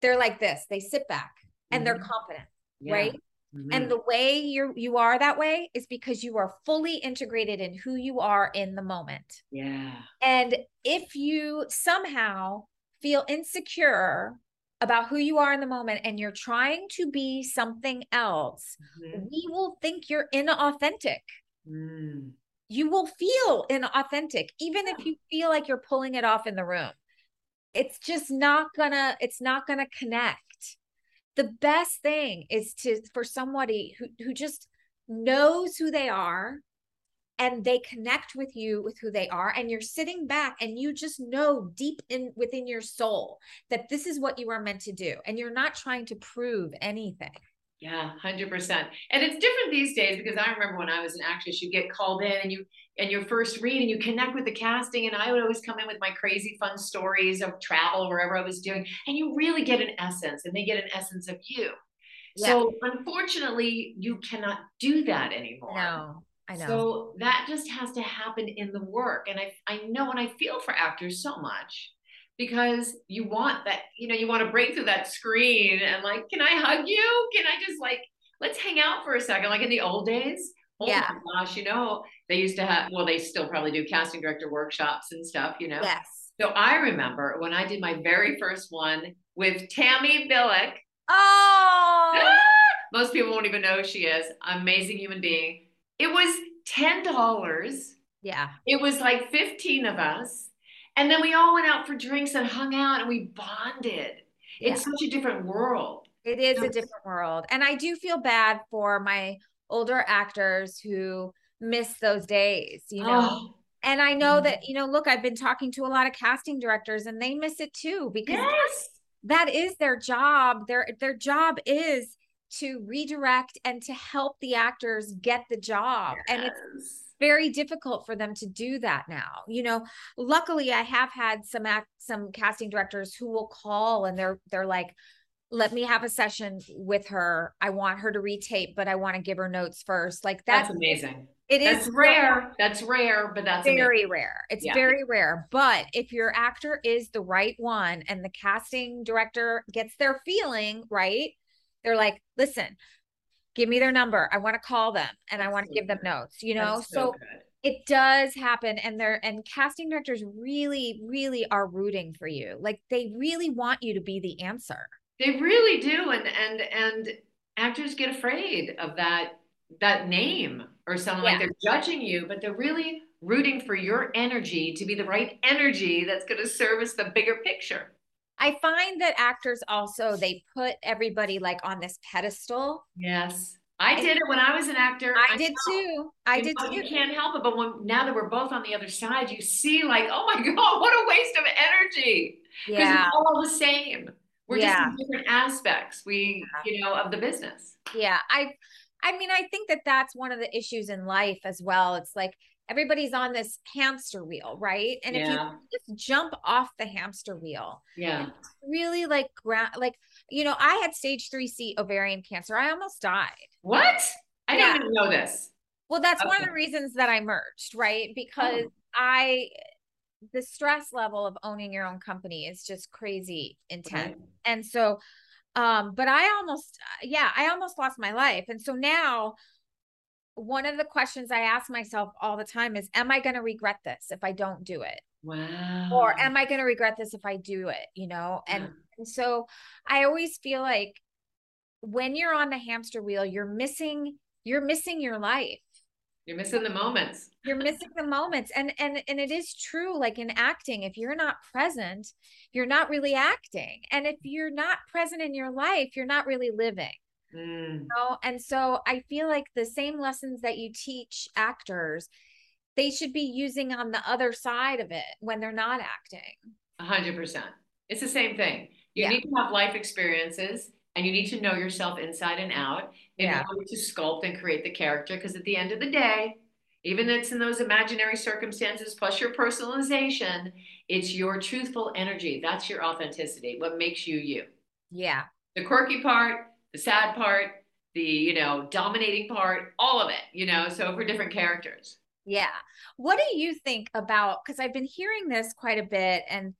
they're like this they sit back and they're Mhm. confident Yeah. right Mhm. and the way you you are that way is because you are fully integrated in who you are in the moment yeah. and if you somehow feel insecure about who you are in the moment and you're trying to be something else Mhm. we will think you're inauthentic Mm. You will feel inauthentic even if you feel like you're pulling it off in the room. It's just not gonna it's not gonna connect. The best thing is to for somebody who who just knows who they are and they connect with you with who they are and you're sitting back and you just know deep in within your soul that this is what you are meant to do and you're not trying to prove anything Yeah, hundred percent. And it's different these days because I remember when I was an actress, you get called in and you and your first read and you connect with the casting. And I would always come in with my crazy fun stories of travel wherever I was doing, and you really get an essence, and they get an essence of you. So unfortunately, you cannot do that anymore. no i know So that just has to happen in the work. And I, I know and I feel for actors so much because you want that, you know, you want to break through that screen and like, can I hug you? Can I just like, let's hang out for a second? Like in the old days. Oh Yeah. my gosh, you know, they used to have, well, they still probably do casting director workshops and stuff, you know? yes So I remember when I did my very first one with Tammy Billik. oh Most people won't even know who she is. Amazing human being. It was $10. yeah It was like 15 of us. And then we all went out for drinks and hung out and we bonded. It's such a different world. It is a different world. And I do feel bad for my older actors who miss those days, you know. Oh, And I know that, mm. you know, look, I've been talking to a lot of casting directors and they miss it too because yes. that is their job. Their their job is to redirect and to help the actors get the job. And it's Yes. Very difficult for them to do that now. You know, luckily I have had some act some casting directors who will call and they're they're like let me have a session with her. I want her to retape, but I want to give her notes first. Like That's that's, amazing. it is That's so rare. That's rare, but that's very amazing. rare. It's Yeah. very rare. But if your actor is the right one and the casting director gets their feeling right, they're like, listen, give me their number. I want to call them and I want to so give them notes, you know? That's so good. it does happen and they're and casting directors really really are rooting for you like they really want you to be the answer They really do, and and and actors get afraid of that that name or something like they're judging you, but they're really rooting for your energy to be the right energy that's going to service the bigger picture. I find that actors also they put everybody like on this pedestal Yes, I did it when I was an actor. i did know. too i You did know, You can't help it, but when now that we're both on the other side, you see like, oh my god, what a waste of energy. Because yeah it's all the same. We're Yeah. just different aspects. We, you know, of the business. yeah i i mean i think that that's one of the issues in life as well it's like everybody's on this hamster wheel right and if you just jump off the hamster wheel Yeah. really like ground like you know i had stage 3c ovarian cancer i almost died What? I Yeah. didn't even know this. Well, that's one of the reasons that I merged, right? Because Oh. I, the stress level of owning your own company is just crazy intense. Right. And so, um, but I almost, yeah, I almost lost my life. And so now, one of the questions I ask myself all the time is, am I going to regret this if I don't do it? Wow. Or am I going to regret this if I do it? You know? And, Yeah. and so I always feel like when you're on the hamster wheel, you're missing, you're missing your life You're missing the moments. You're missing the moments. And and and it is true like in acting if you're not present, you're not really acting. And if you're not present in your life, you're not really living. Mm. You know? And so I feel like the same lessons that you teach actors, they should be using on the other side of it when they're not acting. A hundred percent. It's the same thing. You yeah. need to have life experiences and you need to know yourself inside and out in yeah. order to sculpt and create the character. Because at the end of the day, even it's in those imaginary circumstances plus your personalization, it's your truthful energy. That's your authenticity. What makes you you. Yeah. The quirky part, the sad part, the, you know, dominating part, all of it, you know, so for different characters. Yeah. What do you think about because I've been hearing this quite a bit and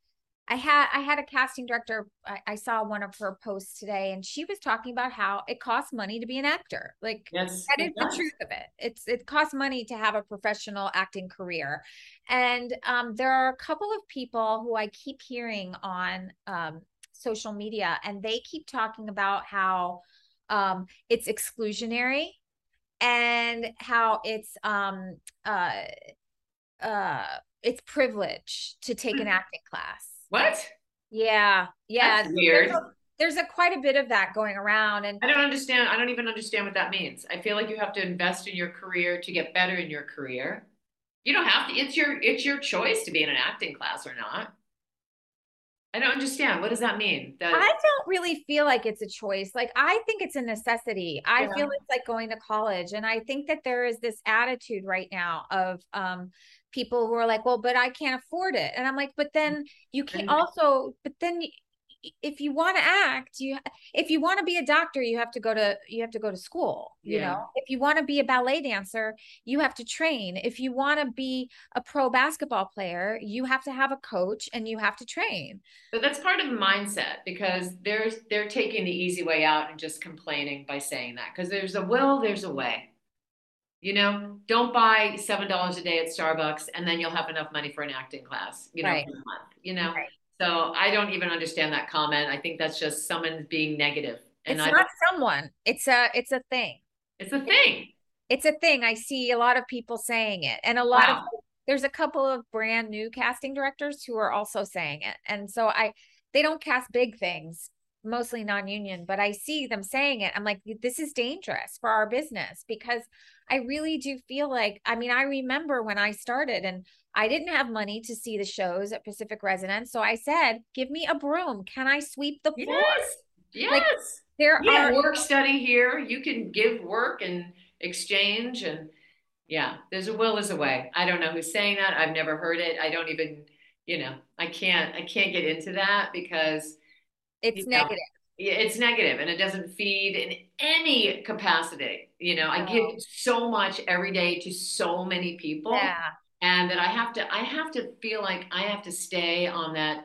I had I had a casting director. I, I, saw one of her posts today, and she was talking about how it costs money to be an actor. Like yes, that is the truth of it. It's it costs money to have a professional acting career, and um, there are a couple of people who I keep hearing on um, social media, and they keep talking about how um, it's exclusionary and how it's um uh uh it's privilege to take an mm. acting class what? Yeah. Yeah. That's weird. There's a, there's a quite a bit of that going around. And I don't understand. I don't even understand what that means. I feel like you have to invest in your career to get better in your career. You don't have to, it's your it's your choice to be in an acting class or not. I don't understand. What does that mean? That- I don't really feel like it's a choice. Like I think it's a necessity. I yeah. feel it's like going to college. And I think that there is this attitude right now of um people who are like, well, but I can't afford it. And I'm like, but then you can also, but then if you want to act, you if you want to be a doctor, you have to go to you have to go to school. You yeah. know, if you want to be a ballet dancer, you have to train. If you want to be a pro basketball player, you have to have a coach and you have to train. But that's part of the mindset because there's they're taking the easy way out and just complaining by saying that because there's a will, there's a way. You know, don't buy seven dollars a day at Starbucks and then you'll have enough money for an acting class. You know, right. month. You know, right. So I don't even understand that comment. I think that's just someone being negative. And it's I, not someone. It's a it's a thing. It's a thing. It's a thing. I see a lot of people saying it, and a lot wow. of there's a couple of brand new casting directors who are also saying it, and so I they don't cast big things mostly non-union but i see them saying it i'm like this is dangerous for our business because i really do feel like i mean i remember when i started and i didn't have money to see the shows at Pacific Residents so i said give me a broom can i sweep the floor yes yes like, there are work study here you can give work and exchange and yeah there's a will is a way i don't know who's saying that i've never heard it i don't even you know i can't i can't get into that because it's negative. Know, it's negative and it doesn't feed in any capacity. You know, I give so much every day to so many people. Yeah. And that I have to I have to feel like I have to stay on that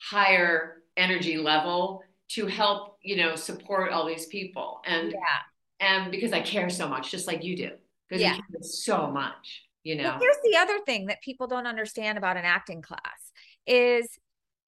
higher energy level to help, you know, support all these people. And yeah. and because I care so much, just like you do. Because yeah. you care so much, you know. Well, here's the other thing that people don't understand about an acting class is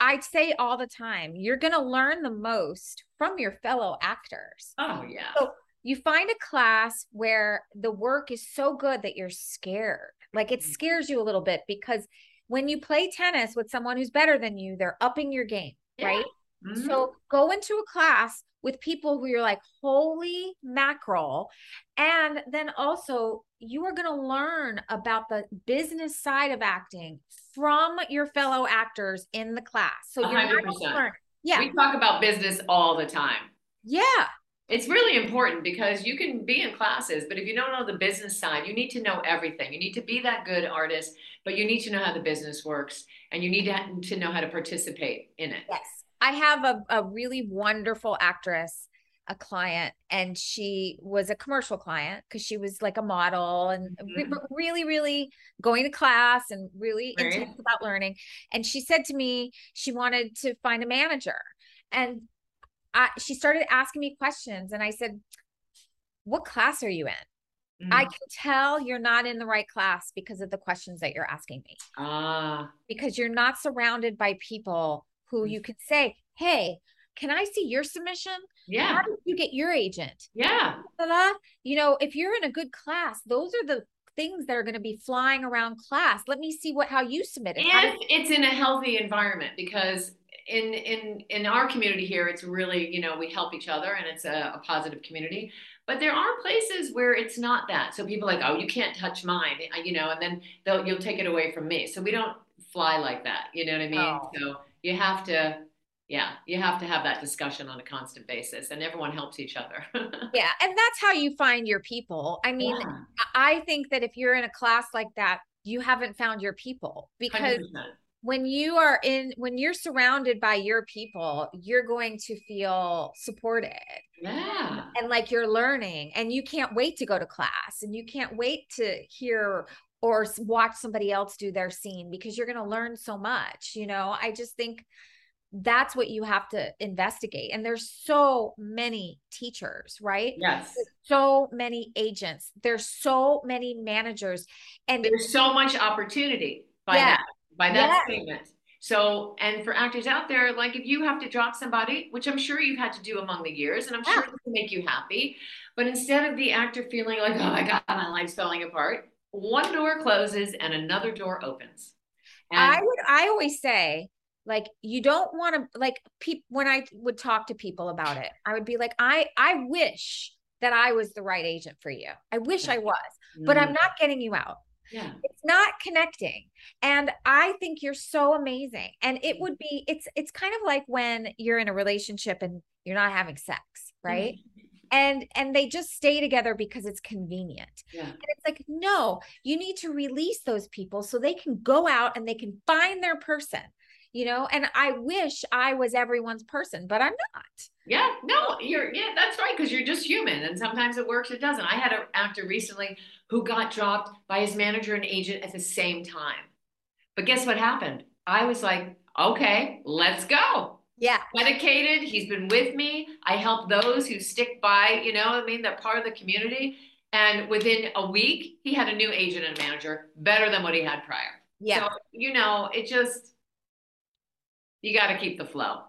I say all the time, you're going to learn the most from your fellow actors. Oh, yeah. So you find a class where the work is so good that you're scared. Like it mm-hmm. scares you a little bit because when you play tennis with someone who's better than you, they're upping your game, yeah. right? Mm-hmm. So go into a class with people who you're like, holy mackerel. And then also, you are going to learn about the business side of acting from your fellow actors in the class. So you're 100%. not learn. Yeah. We talk about business all the time. Yeah. It's really important because you can be in classes, but if you don't know the business side, you need to know everything. You need to be that good artist, but you need to know how the business works and you need to, to know how to participate in it. Yes. I have a, a really wonderful actress a client and she was a commercial client because she was like a model and mm-hmm. re- really really going to class and really right. intense about learning and she said to me she wanted to find a manager and I, she started asking me questions and i said what class are you in mm. i can tell you're not in the right class because of the questions that you're asking me ah because you're not surrounded by people who mm. you can say hey can I see your submission? Yeah. How did you get your agent? Yeah. You know, if you're in a good class, those are the things that are going to be flying around class. Let me see what how you submitted. If it's in a healthy environment, because in in in our community here, it's really you know we help each other and it's a, a positive community. But there are places where it's not that. So people are like, oh, you can't touch mine, you know, and then they'll you'll take it away from me. So we don't fly like that. You know what I mean? Oh. So you have to yeah you have to have that discussion on a constant basis and everyone helps each other yeah and that's how you find your people i mean yeah. i think that if you're in a class like that you haven't found your people because 100%. When you are in when you're surrounded by your people you're going to feel supported. Yeah. And like you're learning and you can't wait to go to class and you can't wait to hear or watch somebody else do their scene because you're going to learn so much you know? I just think that's what you have to investigate and there's so many teachers right? Yes. There's so many agents. There's so many managers and there's so much opportunity by yeah. that by that yeah. statement so and for actors out there like if you have to drop somebody which i'm sure you've had to do among the years and i'm yeah. sure it can make you happy but instead of the actor feeling like oh my god my life's falling apart one door closes and another door opens and i would i always say like you don't want to like people when i would talk to people about it i would be like i i wish that i was the right agent for you i wish i was but i'm mm. not getting you out yeah. It's not connecting and i think you're so amazing and it would be it's it's kind of like when you're in a relationship and you're not having sex right? Mm-hmm. and and they just stay together because it's convenient. Yeah. and it's like no you need to release those people so they can go out and they can find their person you know? And i wish i was everyone's person but i'm not yeah no you're yeah that's right because you're just human and sometimes it works it doesn't. I had an actor recently who got dropped by his manager and agent at the same time. But guess what happened? I was like okay let's go. Yeah. Dedicated he's been with me i help those who stick by you know i mean they're part of the community. And within a week he had a new agent and manager better than what he had prior. Yeah. So you know it just you got to keep the flow.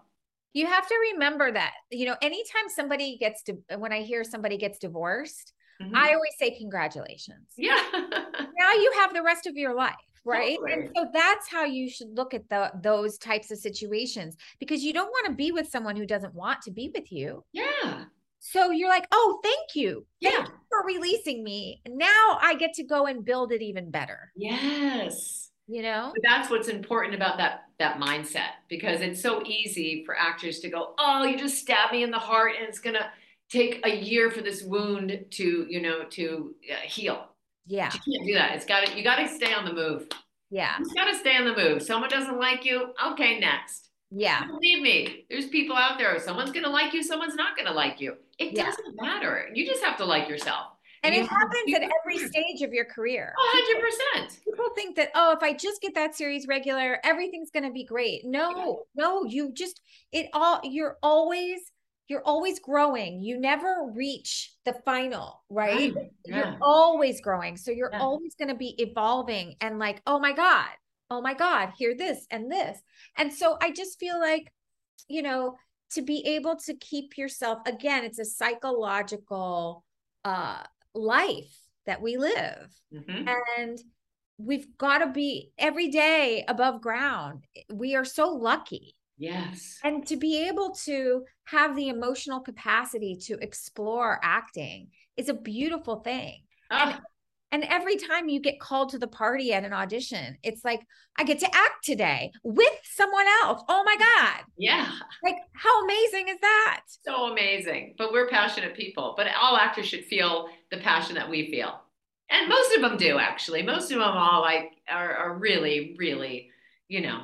You have to remember that, you know, anytime somebody gets to, when I hear somebody gets divorced, mm-hmm. I always say, congratulations. Yeah. now you have the rest of your life. Right. Totally. And so that's how you should look at the those types of situations because you don't want to be with someone who doesn't want to be with you. Yeah. So you're like, oh, thank you. Thank yeah. you for releasing me. Now I get to go and build it even better. Yes you know? But that's what's important about that that mindset because it's so easy for actors to go oh you just stab me in the heart and it's gonna take a year for this wound to you know to uh, heal. Yeah. But you can't do that. It's got to you got to stay on the move. Yeah. You got to stay on the move. Someone doesn't like you? Okay next. Yeah. Believe me. There's people out there. Someone's gonna like you someone's not gonna like you. It yeah. doesn't matter. You just have to like yourself and it happens at every stage of your career. 100%. People think that, oh, if I just get that series regular, everything's going to be great. No, no, you just, it all, you're always, you're always growing. You never reach the final, right? right. Yeah. You're always growing. So you're yeah. always going to be evolving and like, oh my God, oh my God, hear this and this. And so I just feel like, you know, to be able to keep yourself, again, it's a psychological, uh life that we live. Mm-hmm. And we've got to be every day above ground. We are so lucky. Yes. And to be able to have the emotional capacity to explore acting is a beautiful thing. And ah. And every time you get called to the party at an audition, it's like, I get to act today with someone else. Oh my God. Yeah. Like, how amazing is that? So amazing. But we're passionate people, but all actors should feel the passion that we feel. And most of them do, actually. Most of them all like are, are really, really, you know,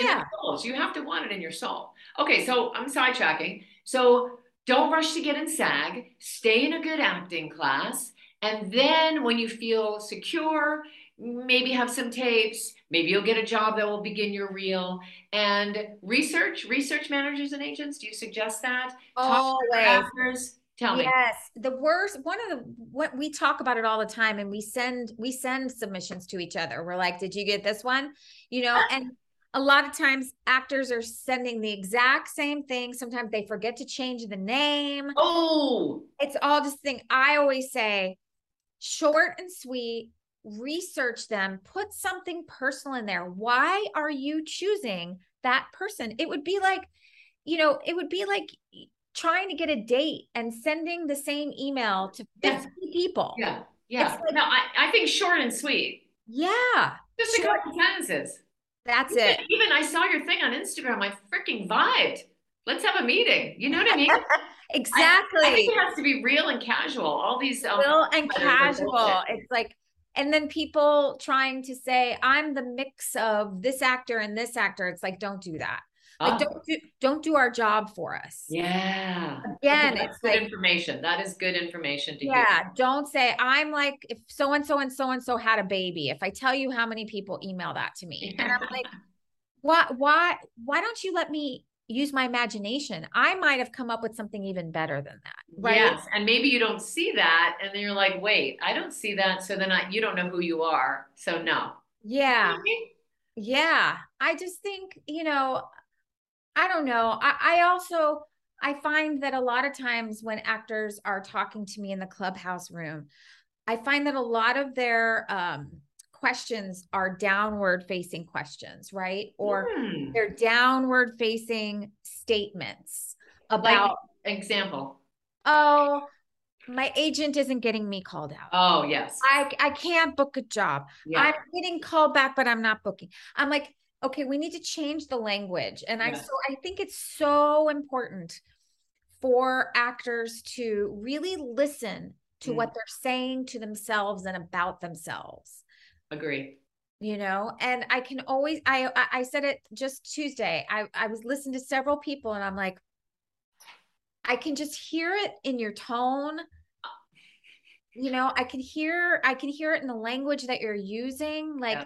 yeah. You have to want it in your soul. Okay, so I'm sidetracking. So don't rush to get in SAG. Stay in a good acting class and then when you feel secure, maybe have some tapes, maybe you'll get a job that will begin your reel. And research, research managers and agents, do you suggest that? Always. Actors, tell me. Yes, the worst. One of the what we talk about it all the time, and we send we send submissions to each other. We're like, "Did you get this one?" You know, and a lot of times actors are sending the exact same thing. Sometimes they forget to change the name. Oh, it's all just thing. I always say, short and sweet, research them, put something personal in there. Why are you choosing that person? It would be like, you know, it would be like trying to get a date and sending the same email to 50 Yeah. people. Yeah. Yeah. Like- no, I, I think short and sweet. Yeah, Just a couple sentences. that's Even- it. Even I saw your thing on Instagram. I freaking vibed. Let's have a meeting. You know what I mean? Exactly. I, think it has to be real and casual. All these um, Real and casual. It's like, and then people trying to say, I'm the mix of this actor and this actor. It's like, don't do that. Like, oh, don't do don't do our job for us. yeah. Again, Okay, that's it's good like, information. That is good information to hear. yeah, don't say I'm like if so and so and so and so had a baby. If I tell you how many people email that to me, and I'm like, why why why don't you let me use my imagination? I might have come up with something even better than that. Right? Yes, and maybe you don't see that, and then you're like, "Wait, I don't see that." So then I, you don't know who you are. So no. Yeah. Yeah. I just think, you know, I don't know. I, I also I find that a lot of times when actors are talking to me in the clubhouse room, I find that a lot of their um questions are downward facing questions, right? Or Hmm. they're downward facing statements about, example. oh, my agent isn't getting me called out. Oh yes. I, I can't book a job. Yeah. I'm getting called back, but I'm not booking. I'm like, okay, we need to change the language. And I so I think it's so important for actors to really listen to Mm. what they're saying to themselves and about themselves. Agree. You know, and I can always I I said it just Tuesday. I I was listening to several people and I'm like, I can just hear it in your tone you know i can hear i can hear it in the language that you're using like Yeah.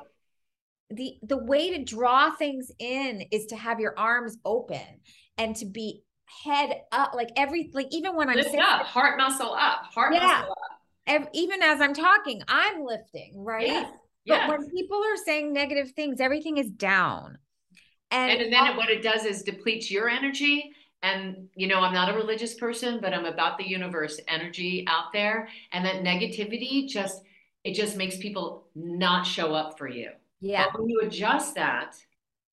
the the way to draw things in is to have your arms open and to be head up like every like even when i'm Lift saying up, heart muscle up, heart Yeah. muscle up. even as i'm talking i'm lifting right Yes. But Yes. when people are saying negative things everything is down. And, and, then what it does is depletes your energy. And you know i'm not a religious person but i'm about the universe energy out there. And that negativity just it just makes people not show up for you. Yeah. But when you adjust that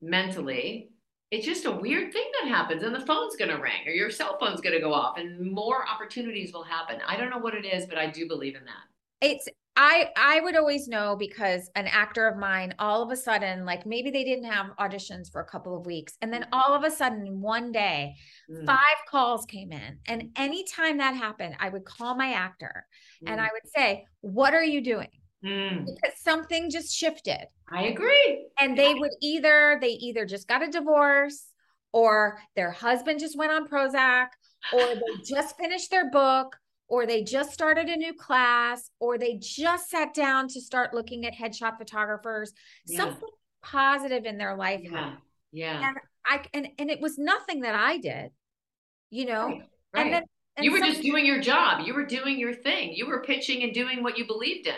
mentally it's just a weird thing that happens. And the phone's going to ring or your cell phone's going to go off and more opportunities will happen. I don't know what it is but i do believe in that. It's I I would always know because an actor of mine all of a sudden like maybe they didn't have auditions for a couple of weeks and then all of a sudden one day Mm, five calls came in and anytime that happened I would call my actor and mm, I would say what are you doing? Mm. because something just shifted. I agree. And they would either they either just got a divorce or their husband just went on Prozac or they just finished their book or they just started a new class or they just sat down to start looking at headshot photographers Yeah. something positive in their life yeah yeah and i and, and it was nothing that i did you know right, and then and you were some- just doing your job. You were doing your thing. You were pitching and doing what you believed in.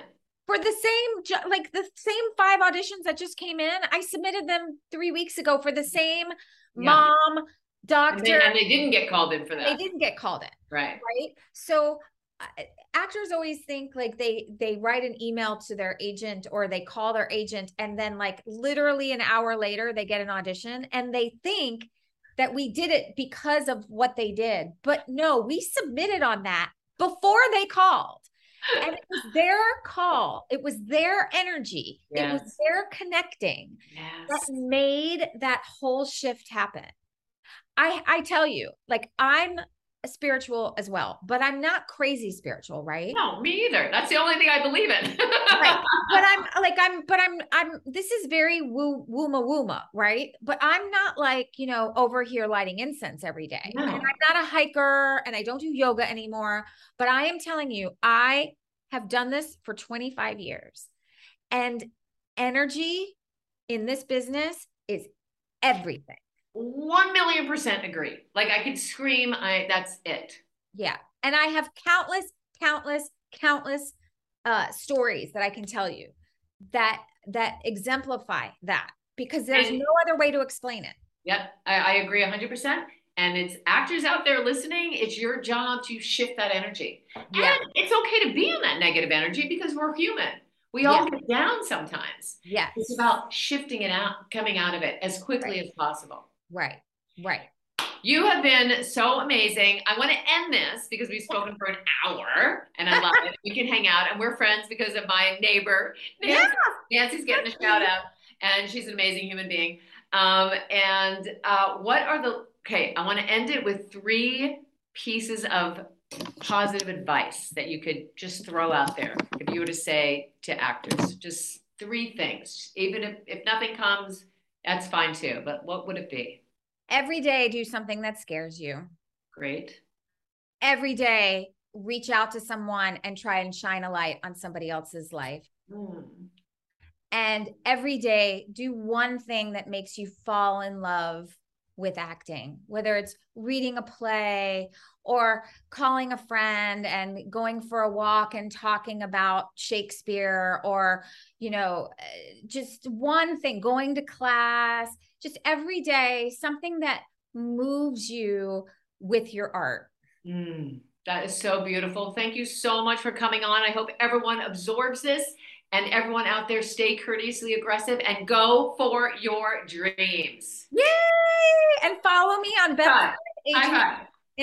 for the same jo- like the same five auditions that just came in i submitted them three weeks ago for the same Yeah. mom And doctor they, and they didn't get called in for that. they didn't get called in Right. right? So uh, actors always think like they they write an email to their agent or they call their agent and then like literally an hour later they get an audition and they think that we did it because of what they did. But no we submitted on that before they called. And it was their call. It was their energy. It was their connecting that made that whole shift happen. I I tell you, like I'm spiritual as well, but I'm not crazy spiritual, right? No, me either. That's the only thing I believe in. Right. But I'm like I'm but I'm I'm this is very woo wooma wooma, right? But I'm not like, you know, over here lighting incense every day. No. And I'm not a hiker and I don't do yoga anymore, but I am telling you, I have done this for 25 years. And energy in this business is everything. One million percent agree. Like I could scream, I that's it. Yeah. And I have countless, countless, countless uh stories that I can tell you that that exemplify that because there's And- no other way to explain it. Yep, I, I agree hundred percent. and it's actors out there listening, it's your job to shift that energy. Yeah. And it's okay to be in that negative energy because we're human. We all Yeah. get down sometimes. Yes. It's about shifting it out, coming out of it as quickly Right. as possible. Right. Right. You have been so amazing. I want to end this because we've spoken for an hour and I love it. We can hang out and we're friends because of my neighbor. Nancy. Nancy's getting a shout out and she's an amazing human being. Um, and uh, what are the, okay, I want to end it with three pieces of positive advice that you could just throw out there if you were to say to actors, just three things. Even if, if nothing comes, that's fine too. But what would it be? Every day, do something that scares you. Great. Every day, reach out to someone and try and shine a light on somebody else's life. Hmm. And every day, do one thing that makes you fall in love with acting, whether it's reading a play or calling a friend and going for a walk and talking about Shakespeare or, you know, uh, just one thing, going to class, just every day, something that moves you with your art. Mm, that is so beautiful. Thank you so much for coming on. I hope everyone absorbs this and everyone out there stay courteously aggressive and go for your dreams. Yay! And follow me on Beth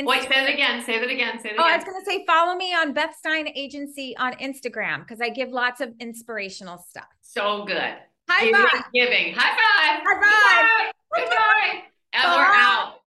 High Stein five. High Agency. five. Wait, say that again. Say that again. Say that Oh, I was going to say, follow me on Beth Stein Agency on Instagram because I give lots of inspirational stuff. so good. High Giving, five. Giving. High five. High five. Goodbye. Goodbye. And we're out.